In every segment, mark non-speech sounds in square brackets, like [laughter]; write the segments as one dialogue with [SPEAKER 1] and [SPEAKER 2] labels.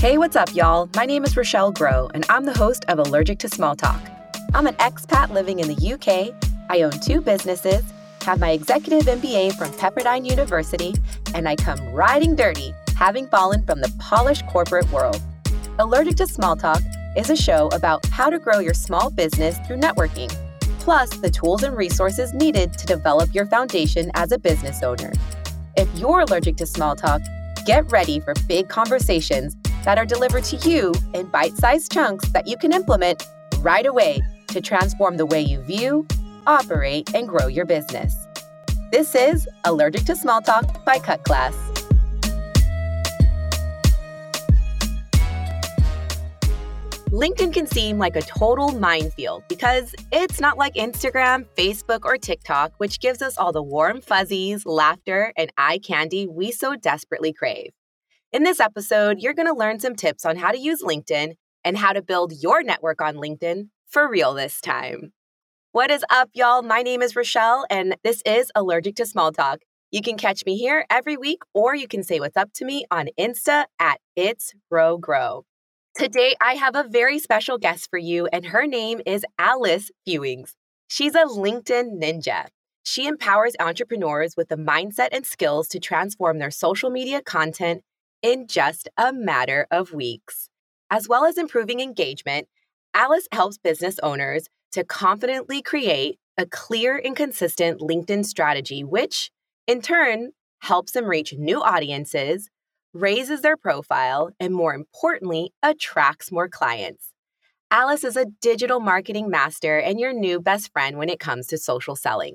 [SPEAKER 1] Hey, what's up, y'all? My name is Rochelle Grow, and I'm the host of Allergic to Small Talk. I'm an expat living in the UK. I own two businesses, have my executive MBA from Pepperdine University, and I come riding dirty, having fallen from the polished corporate world. Allergic to Small Talk is a show about how to grow your small business through networking, plus the tools and resources needed to develop your foundation as a business owner. If you're allergic to small talk, get ready for big conversations that are delivered to you in bite sized chunks that you can implement right away to transform the way you view, operate, and grow your business. This is Allergic to Small Talk by Cut Class. LinkedIn can seem like a total minefield because it's not like Instagram, Facebook, or TikTok, which gives us all the warm fuzzies, laughter, and eye candy we so desperately crave. In this episode, you're going to learn some tips on how to use LinkedIn and how to build your network on LinkedIn for real this time. What is up, y'all? My name is Rochelle, and this is Allergic to Small Talk. You can catch me here every week, or you can say what's up to me on Insta at It's Grow Grow. Today, I have a very special guest for you, and her name is Alice Fewings. She's a LinkedIn ninja. She empowers entrepreneurs with the mindset and skills to transform their social media content in just a matter of weeks. As well as improving engagement, Alice helps business owners to confidently create a clear and consistent LinkedIn strategy, which in turn helps them reach new audiences raises their profile, and more importantly, attracts more clients. Alice is a digital marketing master and your new best friend when it comes to social selling.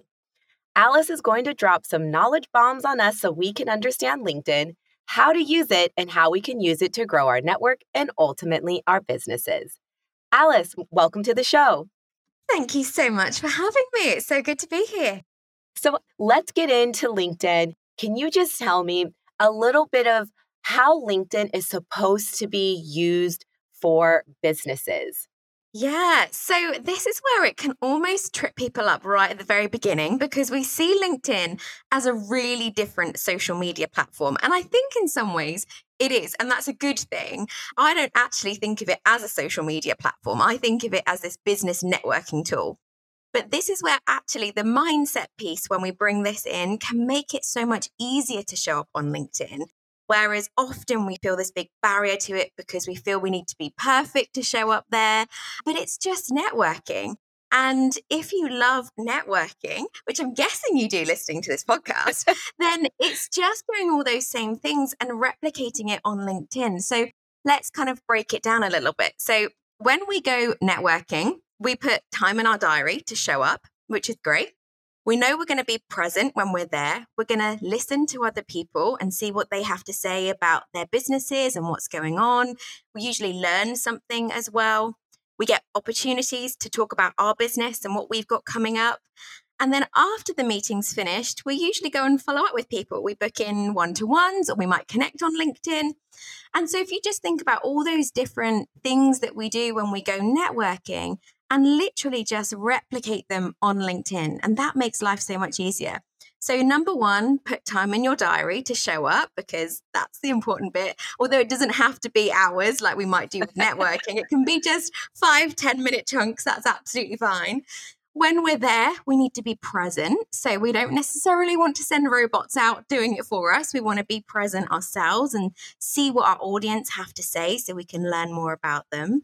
[SPEAKER 1] Alice is going to drop some knowledge bombs on us so we can understand LinkedIn, how to use it, and how we can use it to grow our network and ultimately our businesses. Alice, welcome to the show.
[SPEAKER 2] Thank you so much for having me. It's so good to be here.
[SPEAKER 1] So let's get into LinkedIn. Can you just tell me a little bit of how LinkedIn is supposed to be used for businesses.
[SPEAKER 2] Yeah, so this is where it can almost trip people up right at the very beginning because we see LinkedIn as a really different social media platform. And I think in some ways it is, and that's a good thing. I don't actually think of it as a social media platform, I think of it as this business networking tool. But this is where actually the mindset piece, when we bring this in, can make it so much easier to show up on LinkedIn Whereas often we feel this big barrier to it because we feel we need to be perfect to show up there. But it's just networking. And if you love networking, which I'm guessing you do listening to this podcast, [laughs] then it's just doing all those same things and replicating it on LinkedIn. So let's kind of break it down a little bit. So when we go networking, we put time in our diary to show up, which is great. We know we're going to be present when we're there. We're going to listen to other people and see what they have to say about their businesses and what's going on. We usually learn something as well. We get opportunities to talk about our business and what we've got coming up. And then after the meeting's finished, we usually go and follow up with people. We book in one to ones or we might connect on LinkedIn. And so if you just think about all those different things that we do when we go networking, and literally just replicate them on LinkedIn. And that makes life so much easier. So, number one, put time in your diary to show up because that's the important bit. Although it doesn't have to be hours like we might do with networking, it can be just five, 10 minute chunks. That's absolutely fine. When we're there, we need to be present. So, we don't necessarily want to send robots out doing it for us. We want to be present ourselves and see what our audience have to say so we can learn more about them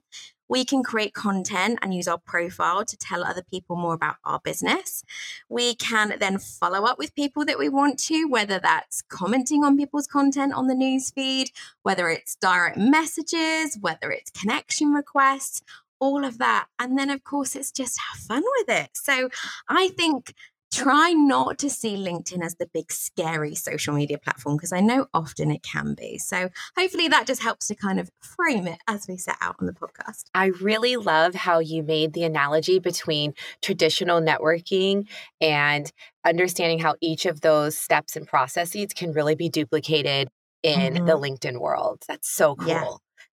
[SPEAKER 2] we can create content and use our profile to tell other people more about our business. We can then follow up with people that we want to, whether that's commenting on people's content on the newsfeed, whether it's direct messages, whether it's connection requests, all of that. And then, of course, it's just have fun with it. So I think try not to see LinkedIn as the big scary social media platform because I know often it can be. So hopefully that just helps to kind of frame it as we set out on the podcast.
[SPEAKER 1] I really love how you made the analogy between traditional networking and understanding how each of those steps and processes can really be duplicated in mm-hmm. the LinkedIn world. That's so cool. Yeah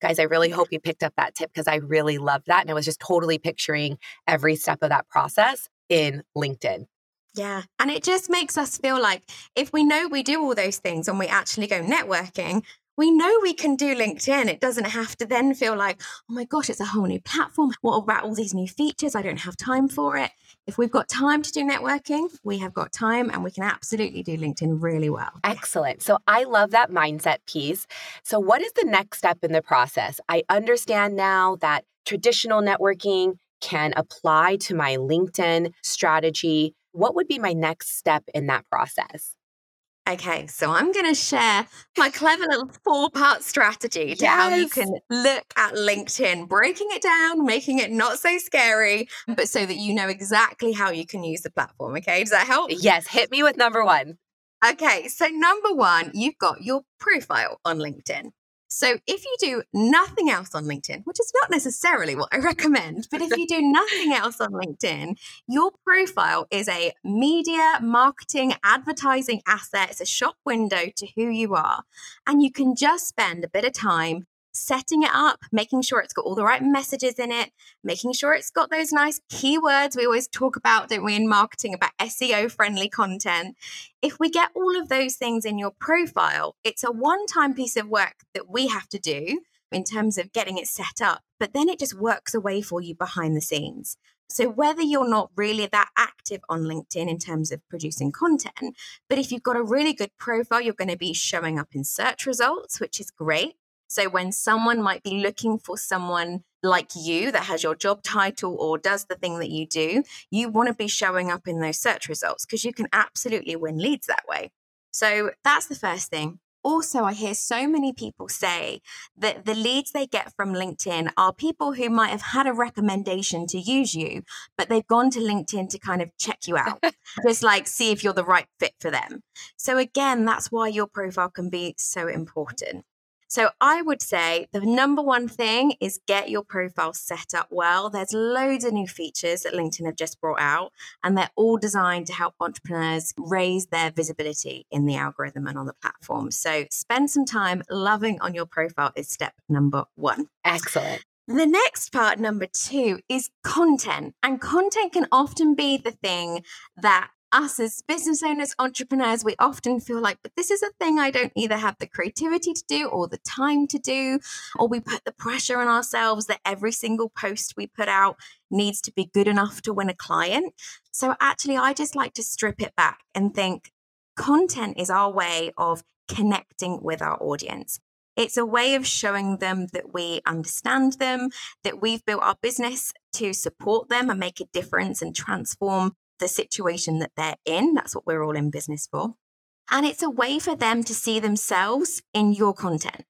[SPEAKER 1] guys, I really hope you picked up that tip because I really love that. And I was just totally picturing every step of that process in LinkedIn.
[SPEAKER 2] Yeah. And it just makes us feel like if we know we do all those things and we actually go networking, we know we can do LinkedIn. It doesn't have to then feel like, oh my gosh, it's a whole new platform. What about all these new features? I don't have time for it. If we've got time to do networking, we have got time and we can absolutely do LinkedIn really well.
[SPEAKER 1] Excellent. So I love that mindset piece. So, what is the next step in the process? I understand now that traditional networking can apply to my LinkedIn strategy. What would be my next step in that process?
[SPEAKER 2] Okay, so I'm going to share my clever little four part strategy to yes. how you can look at LinkedIn, breaking it down, making it not so scary, but so that you know exactly how you can use the platform. Okay, does that help?
[SPEAKER 1] Yes, hit me with number one.
[SPEAKER 2] Okay, so number one, you've got your profile on LinkedIn. So if you do nothing else on LinkedIn, which is not necessarily what I [laughs] recommend, but if you do nothing else on LinkedIn, your profile is a media, marketing, advertising asset. It's a shop window to who you are. And you can just spend a bit of time setting it up, making sure it's got all the right messages in it, making sure it's got those nice keywords we always talk about, don't we, in marketing about SEO friendly content. If we get all of those things in your profile, it's a one time piece of work that we have to do in terms of getting it set up, but then it just works away for you behind the scenes. So, whether you're not really that active on LinkedIn in terms of producing content, but if you've got a really good profile, you're going to be showing up in search results, which is great. So when someone might be looking for someone like you that has your job title or does the thing that you do, you want to be showing up in those search results because you can absolutely win leads that way. So that's the first thing. Also, I hear so many people say that the leads they get from LinkedIn are people who might have had a recommendation to use you, but they've gone to LinkedIn to kind of check you out, [laughs] just like see if you're the right fit for them. So, again, that's why your profile can be so important. So I would say the number one thing is get your profile set up well. There's loads of new features that LinkedIn have just brought out, and they're all designed to help entrepreneurs raise their visibility in the algorithm and on the platform. So spend some time loving on your profile is step number one.
[SPEAKER 1] Excellent.
[SPEAKER 2] The next part, number two, is content. And content can often be the thing that us as business owners, entrepreneurs, we often feel like, but this is a thing I don't either have the creativity to do or the time to do, or we put the pressure on ourselves that every single post we put out needs to be good enough to win a client. So actually, I just like to strip it back and think content is our way of connecting with our audience. It's a way of showing them that we understand them, that we've built our business to support them and make a difference and transform the situation that they're in. That's what we're all in business for. And it's a way for them to see themselves in your content.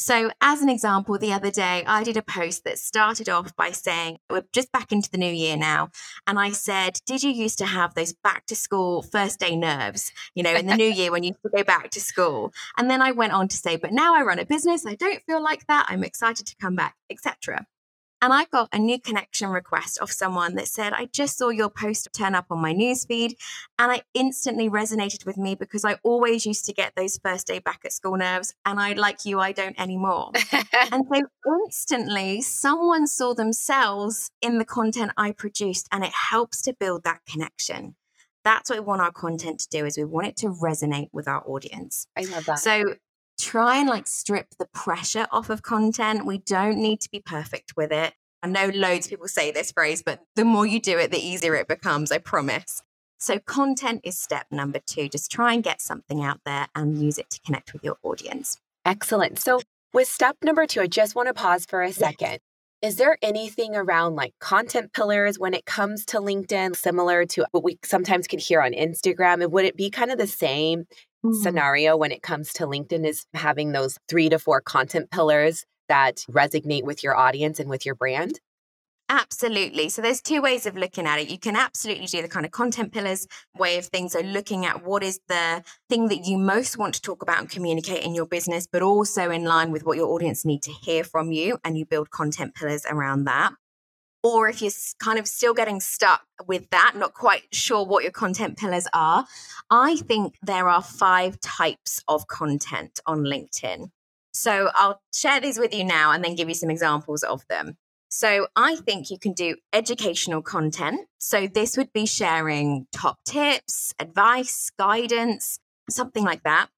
[SPEAKER 2] So, as an example, the other day I did a post that started off by saying, We're just back into the new year now. And I said, Did you used to have those back to school first day nerves, you know, in the new [laughs] year when you go back to school? And then I went on to say, But now I run a business. I don't feel like that. I'm excited to come back, etc. And I got a new connection request of someone that said, I just saw your post turn up on my newsfeed. And I instantly resonated with me because I always used to get those first day back at school nerves. And I, like you, I don't anymore. [laughs] and so instantly, someone saw themselves in the content I produced, and it helps to build that connection. That's what we want our content to do is we want it to resonate with our audience.
[SPEAKER 1] I love that.
[SPEAKER 2] So try and like strip the pressure off of content. We don't need to be perfect with it. I know loads of people say this phrase, but the more you do it, the easier it becomes, I promise. So, content is step number two. Just try and get something out there and use it to connect with your audience.
[SPEAKER 1] Excellent. So, with step number two, I just want to pause for a second. Is there anything around like content pillars when it comes to LinkedIn, similar to what we sometimes could hear on Instagram? And would it be kind of the same mm-hmm. scenario when it comes to LinkedIn is having those three to four content pillars that resonate with your audience and with your brand?
[SPEAKER 2] Absolutely. So there's two ways of looking at it. You can absolutely do the kind of content pillars way of things. So looking at what is the thing that you most want to talk about and communicate in your business, but also in line with what your audience need to hear from you. And you build content pillars around that or if you're kind of still getting stuck with that, not quite sure what your content pillars are, I think there are five types of content on LinkedIn. So I'll share these with you now and then give you some examples of them. So I think you can do educational content. So this would be sharing top tips, advice, guidance, something like that.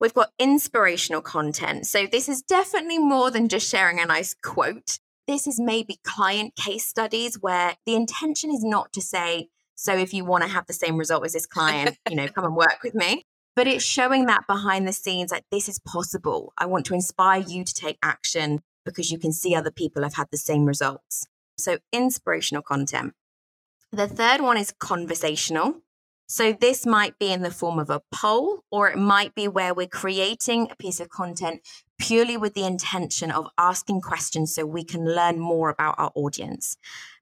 [SPEAKER 2] We've got inspirational content. So, this is definitely more than just sharing a nice quote. This is maybe client case studies where the intention is not to say, so if you want to have the same result as this client, you know, come and work with me. But it's showing that behind the scenes, like this is possible. I want to inspire you to take action because you can see other people have had the same results. So, inspirational content. The third one is conversational. So, this might be in the form of a poll, or it might be where we're creating a piece of content purely with the intention of asking questions so we can learn more about our audience.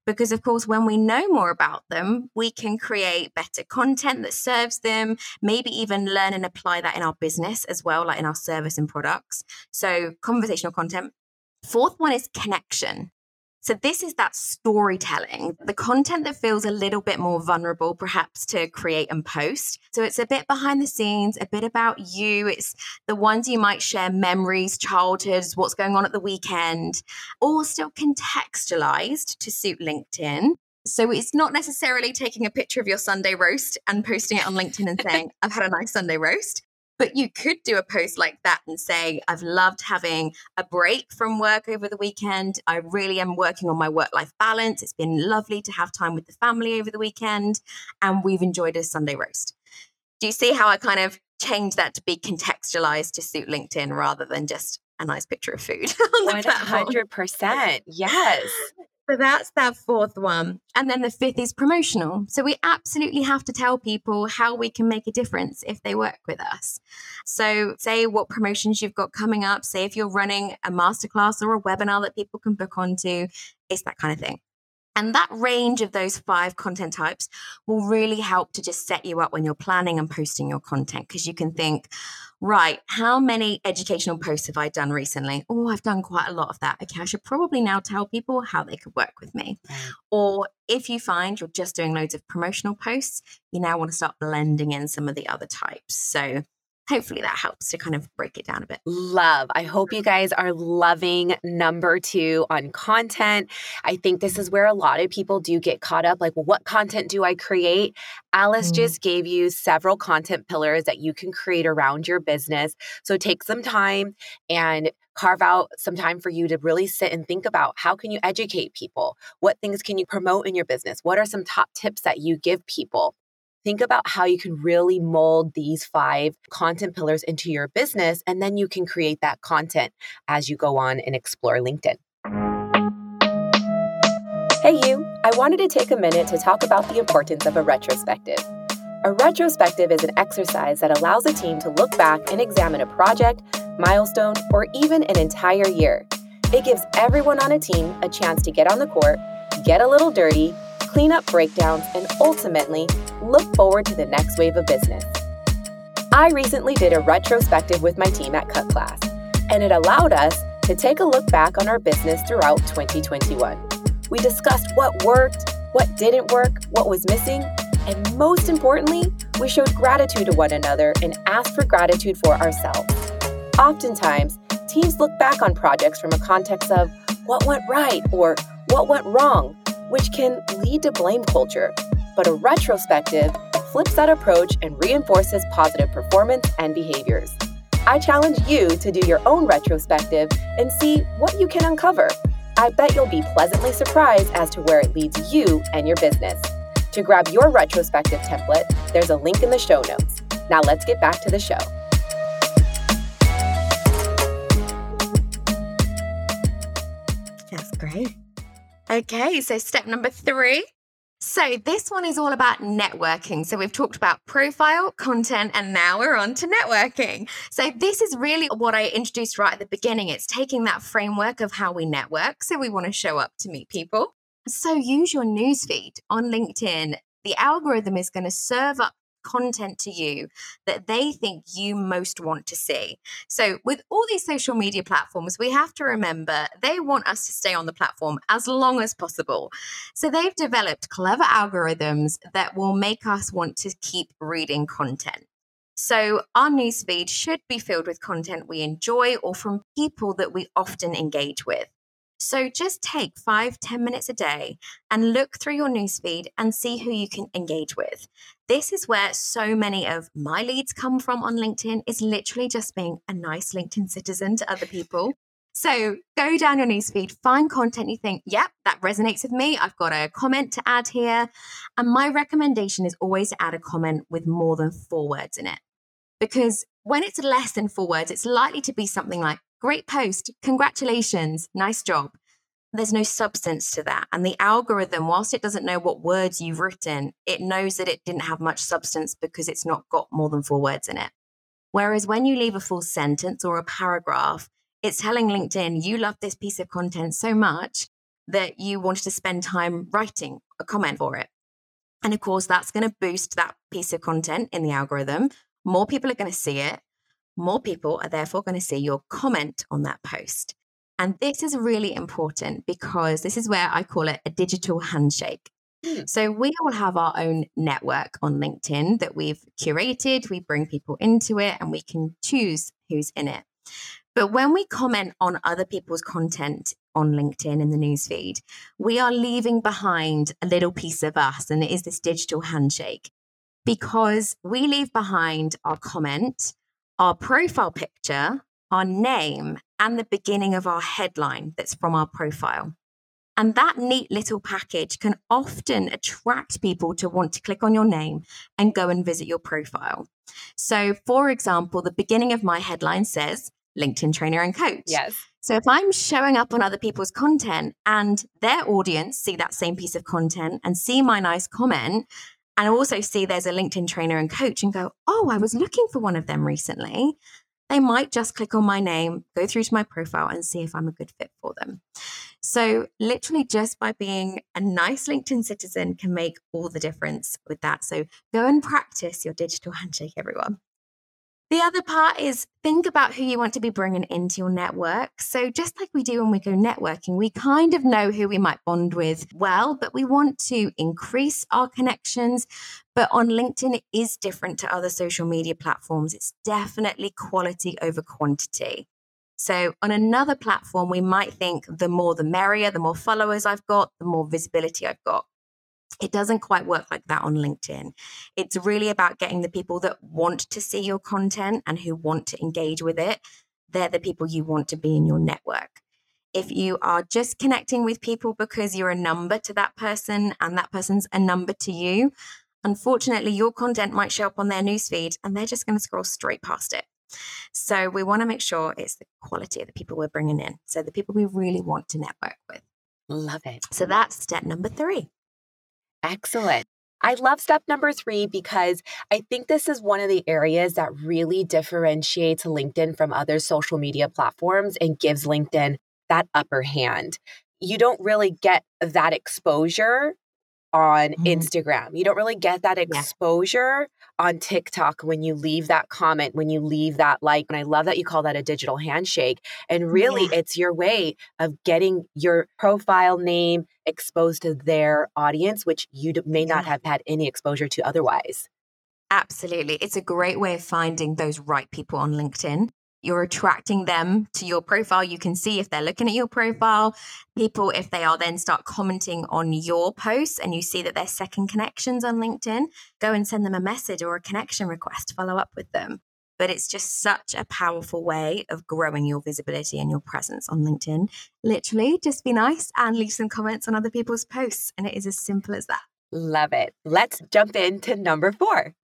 [SPEAKER 2] Because, of course, when we know more about them, we can create better content that serves them, maybe even learn and apply that in our business as well, like in our service and products. So, conversational content. Fourth one is connection. So, this is that storytelling, the mm-hmm. content that feels a little bit more vulnerable, perhaps to create and post. So, it's a bit behind the scenes, a bit about you. It's the ones you might share memories, childhoods, what's going on at the weekend, all still contextualized to suit LinkedIn. So it's not necessarily taking a picture of your Sunday roast and posting it on LinkedIn and [laughs] saying, I've had a nice Sunday roast. But you could do a post like that and say, I've loved having a break from work over the weekend. I really am working on my work life balance. It's been lovely to have time with the family over the weekend. And we've enjoyed a Sunday roast. Do you see how I kind of changed that to be contextualized to suit LinkedIn rather than just a nice picture of food? [laughs]
[SPEAKER 1] 100%. Yes.
[SPEAKER 2] So that's that fourth one. And then the fifth is promotional. So we absolutely have to tell people how we can make a difference if they work with us. So, say what promotions you've got coming up, say if you're running a masterclass or a webinar that people can book onto, it's that kind of thing. And that range of those five content types will really help to just set you up when you're planning and posting your content because you can think, right, how many educational posts have I done recently? Oh, I've done quite a lot of that. Okay, I should probably now tell people how they could work with me. Mm. Or if you find you're just doing loads of promotional posts, you now want to start blending in some of the other types. So hopefully that helps to kind of break it down a bit.
[SPEAKER 1] Love. I hope you guys are loving number two on content. I think this is where a lot of people do get caught up like, well, what content do I create? Alice mm. just gave you several content pillars that you can create around your business. So take some time and carve out some time for you to really sit and think about how can you educate people what things can you promote in your business what are some top tips that you give people think about how you can really mold these five content pillars into your business. And then you can create that content as you go on and explore LinkedIn. Hey, you. I wanted to take a minute to talk about the importance of a retrospective. A retrospective is an exercise that allows a team to look back and examine a project, milestone, or even an entire year. It gives everyone on a team a chance to get on the court, get a little dirty, clean up breakdowns, and ultimately look forward to the next wave of business. I recently did a retrospective with my team at Cut Class, and it allowed us to take a look back on our business throughout 2021. We discussed what worked, what didn't work, what was missing, and most importantly, we showed gratitude to one another and asked for gratitude for ourselves. Oftentimes, teams look back on projects from a context of what went right or what went wrong, which can lead to blame culture but a retrospective flips that approach and reinforces positive performance and behaviors. I challenge you to do your own retrospective and see what you can uncover. I bet you'll be pleasantly surprised as to where it leads you and your business. To grab your retrospective template, there's a link in the show notes. Now let's get back to the show.
[SPEAKER 2] That's great. Okay, so step number three so, this one is all about networking. So, we've talked about profile, content, and now we're on to networking. So, this is really what I introduced right at the beginning. It's taking that framework of how we network. So, we want to show up to meet people. So, use your newsfeed on LinkedIn. The algorithm is going to serve up content to you that they think you most want to see. So, with all these social media platforms, we have to remember they want us to stay on the platform as long as possible. So, they've developed clever algorithms that will make us want to keep reading content. So, our newsfeed should be filled with content we enjoy or from people that we often engage with. So just take five, ten minutes a day and look through your newsfeed and see who you can engage with. This is where so many of my leads come from on LinkedIn is literally just being a nice LinkedIn citizen to other people. So go down your newsfeed, find content you think, yep, that resonates with me. I've got a comment to add here. And my recommendation is always to add a comment with more than four words in it. Because when it's less than four words, it's likely to be something like, great post, congratulations, nice job there's no substance to that. And the algorithm, whilst it doesn't know what words you've written, it knows that it didn't have much substance because it's not got more than four words in it. Whereas when you leave a full sentence or a paragraph, it's telling LinkedIn you love this piece of content so much that you wanted to spend time writing a comment for it. And of course, that's going to boost that piece of content in the algorithm. More people are going to see it. More people are therefore going to see your comment on that post. And this is really important because this is where I call it a digital handshake. Hmm. So we all have our own network on LinkedIn that we've curated, we bring people into it, and we can choose who's in it. But when we comment on other people's content on LinkedIn in the newsfeed, we are leaving behind a little piece of us, and it is this digital handshake because we leave behind our comment, our profile picture, our name, and the beginning of our headline that's from our profile. And that neat little package can often attract people to want to click on your name and go and visit your profile. So, for example, the beginning of my headline says LinkedIn trainer and coach.
[SPEAKER 1] Yes.
[SPEAKER 2] So, if I'm showing up on other people's content and their audience see that same piece of content and see my nice comment, and also see there's a LinkedIn trainer and coach and go, oh, I was looking for one of them recently, they might just click on my name, go through to my profile, and see if I'm a good fit for them. So, literally, just by being a nice LinkedIn citizen can make all the difference with that. So, go and practice your digital handshake, everyone. The other part is think about who you want to be bringing into your network. So, just like we do when we go networking, we kind of know who we might bond with well, but we want to increase our connections. But on LinkedIn, it is different to other social media platforms. It's definitely quality over quantity. So, on another platform, we might think the more the merrier, the more followers I've got, the more visibility I've got. It doesn't quite work like that on LinkedIn. It's really about getting the people that want to see your content and who want to engage with it. They're the people you want to be in your network. If you are just connecting with people because you're a number to that person and that person's a number to you, unfortunately, your content might show up on their newsfeed and they're just going to scroll straight past it. So we want to make sure it's the quality of the people we're bringing in. So the people we really want to network with.
[SPEAKER 1] Love it.
[SPEAKER 2] So that's step number three.
[SPEAKER 1] Excellent. I love step number three because I think this is one of the areas that really differentiates LinkedIn from other social media platforms and gives LinkedIn that upper hand. You don't really get that exposure on mm. Instagram. You don't really get that exposure yeah. on TikTok when you leave that comment, when you leave that like. And I love that you call that a digital handshake. And really, yeah. it's your way of getting your profile name exposed to their audience, which you may not have had any exposure to otherwise.
[SPEAKER 2] Absolutely. It's a great way of finding those right people on LinkedIn you're attracting them to your profile. You can see if they're looking at your profile. People, if they are then start commenting on your posts and you see that they're second connections on LinkedIn, go and send them a message or a connection request, to follow up with them. But it's just such a powerful way of growing your visibility and your presence on LinkedIn. Literally, just be nice and leave some comments on other people's posts. And it is as simple as that.
[SPEAKER 1] Love it. Let's jump into number four.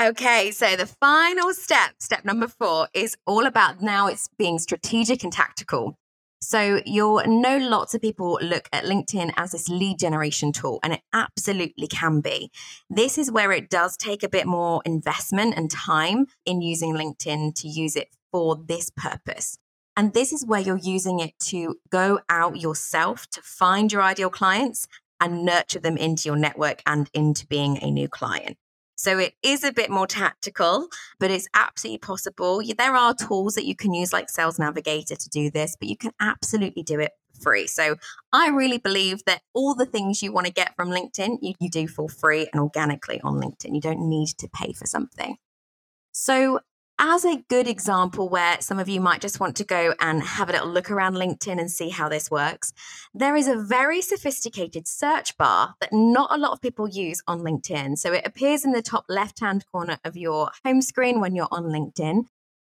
[SPEAKER 2] Okay, so the final step, step number four, is all about now it's being strategic and tactical. So you'll know lots of people look at LinkedIn as this lead generation tool, and it absolutely can be. This is where it does take a bit more investment and time in using LinkedIn to use it for this purpose. And this is where you're using it to go out yourself to find your ideal clients and nurture them into your network and into being a new client. So it is a bit more tactical, but it's absolutely possible. There are tools that you can use like Sales Navigator to do this, but you can absolutely do it free. So I really believe that all the things you want to get from LinkedIn, you, you do for free and organically on LinkedIn. You don't need to pay for something. So as a good example where some of you might just want to go and have a little look around LinkedIn and see how this works, there is a very sophisticated search bar that not a lot of people use on LinkedIn. So it appears in the top left hand corner of your home screen when you're on LinkedIn.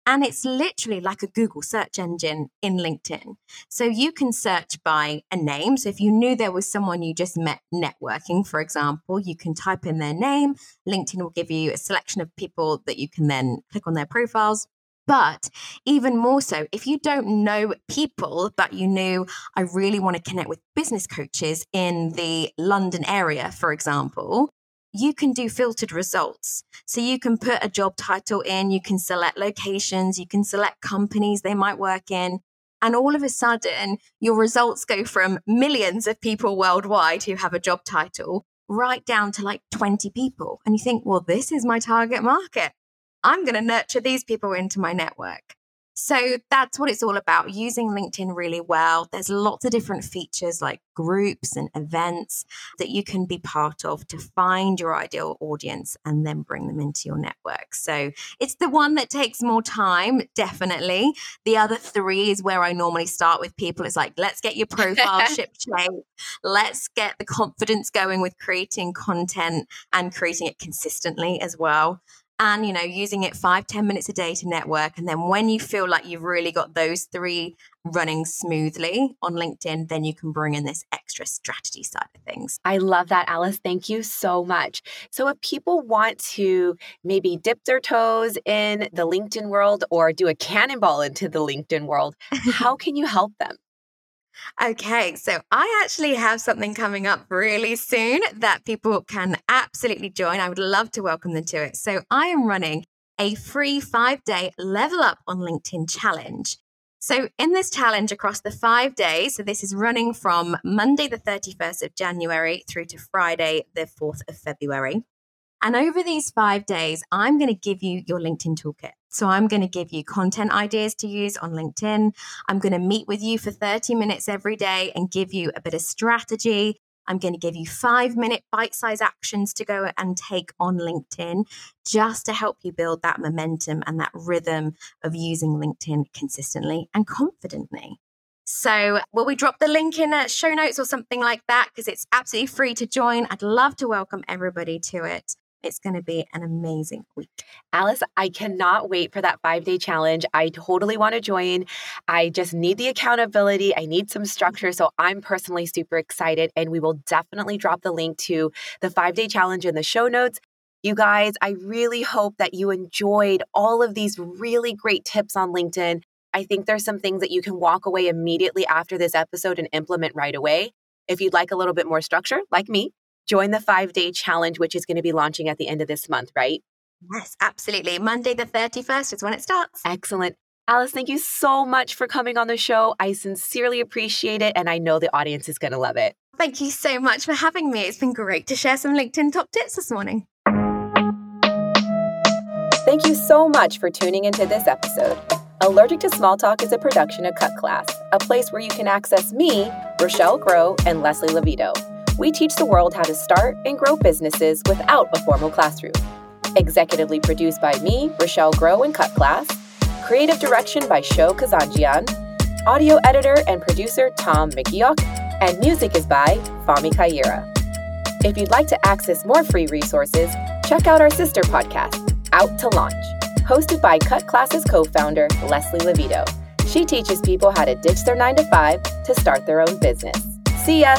[SPEAKER 2] And it's literally like a Google search engine in LinkedIn. So you can search by a name. So if you knew there was someone you just met networking, for example, you can type in their name. LinkedIn will give you a selection of people that you can then click on their profiles. But even more so, if you don't know people, but you knew I really want to connect with business coaches in the London area, for example, you can do filtered results. So you can put a job title in, you can select locations, you can select companies they might work in. And all of a sudden, your results go from millions of people worldwide who have a job title right down to like 20 people. And you think, well, this is my target market. I'm going to nurture these people into my network. So that's what it's all about using LinkedIn really well. There's lots of different features like groups and events that you can be part of to find your ideal audience and then bring them into your network. So it's the one that takes more time, definitely. The other three is where I normally start with people. It's like, let's get your profile [laughs] ship shape. Let's get the confidence going with creating content and creating it consistently as well and you know using it five ten minutes a day to network and then when you feel like you've really got those three running smoothly on linkedin then you can bring in this extra strategy side of things.
[SPEAKER 1] I love that alice. Thank you so much. So if people want to maybe dip their toes in the linkedin world or do a cannonball into the linkedin world [laughs] how can you help them
[SPEAKER 2] Okay, so I actually have something coming up really soon that people can absolutely join. I would love to welcome them to it. So I am running a free five day level up on LinkedIn challenge. So, in this challenge across the five days, so this is running from Monday, the 31st of January through to Friday, the 4th of February. And over these five days, I'm going to give you your LinkedIn toolkit. So I'm going to give you content ideas to use on LinkedIn. I'm going to meet with you for 30 minutes every day and give you a bit of strategy. I'm going to give you five minute bite size actions to go and take on LinkedIn just to help you build that momentum and that rhythm of using LinkedIn consistently and confidently. So, will we drop the link in a show notes or something like that? Because it's absolutely free to join. I'd love to welcome everybody to it. It's going to be an amazing week.
[SPEAKER 1] Alice, I cannot wait for that five day challenge. I totally want to join. I just need the accountability, I need some structure. So I'm personally super excited, and we will definitely drop the link to the five day challenge in the show notes. You guys, I really hope that you enjoyed all of these really great tips on LinkedIn. I think there's some things that you can walk away immediately after this episode and implement right away. If you'd like a little bit more structure, like me, join the five day challenge, which is going to be launching at the end of this month, right?
[SPEAKER 2] Yes, absolutely. Monday, the 31st is when it starts.
[SPEAKER 1] Excellent. Alice, thank you so much for coming on the show. I sincerely appreciate it, and I know the audience is going to love it.
[SPEAKER 2] Thank you so much for having me. It's been great to share some LinkedIn top tips this morning.
[SPEAKER 1] Thank you so much for tuning into this episode. Allergic to Small Talk is a production of Cut Class, a place where you can access me, Rochelle Grow, and Leslie Levito we teach the world how to start and grow businesses without a formal classroom. Executively produced by me, Rochelle Grow and Cut Class. Creative direction by Sho Kazanjian. Audio editor and producer Tom Mikiok. And music is by Fami Kaira. If you'd like to access more free resources, check out our sister podcast, Out to Launch, hosted by Cut Class's co founder, Leslie Levito. She teaches people how to ditch their 9 to 5 to start their own business. See ya!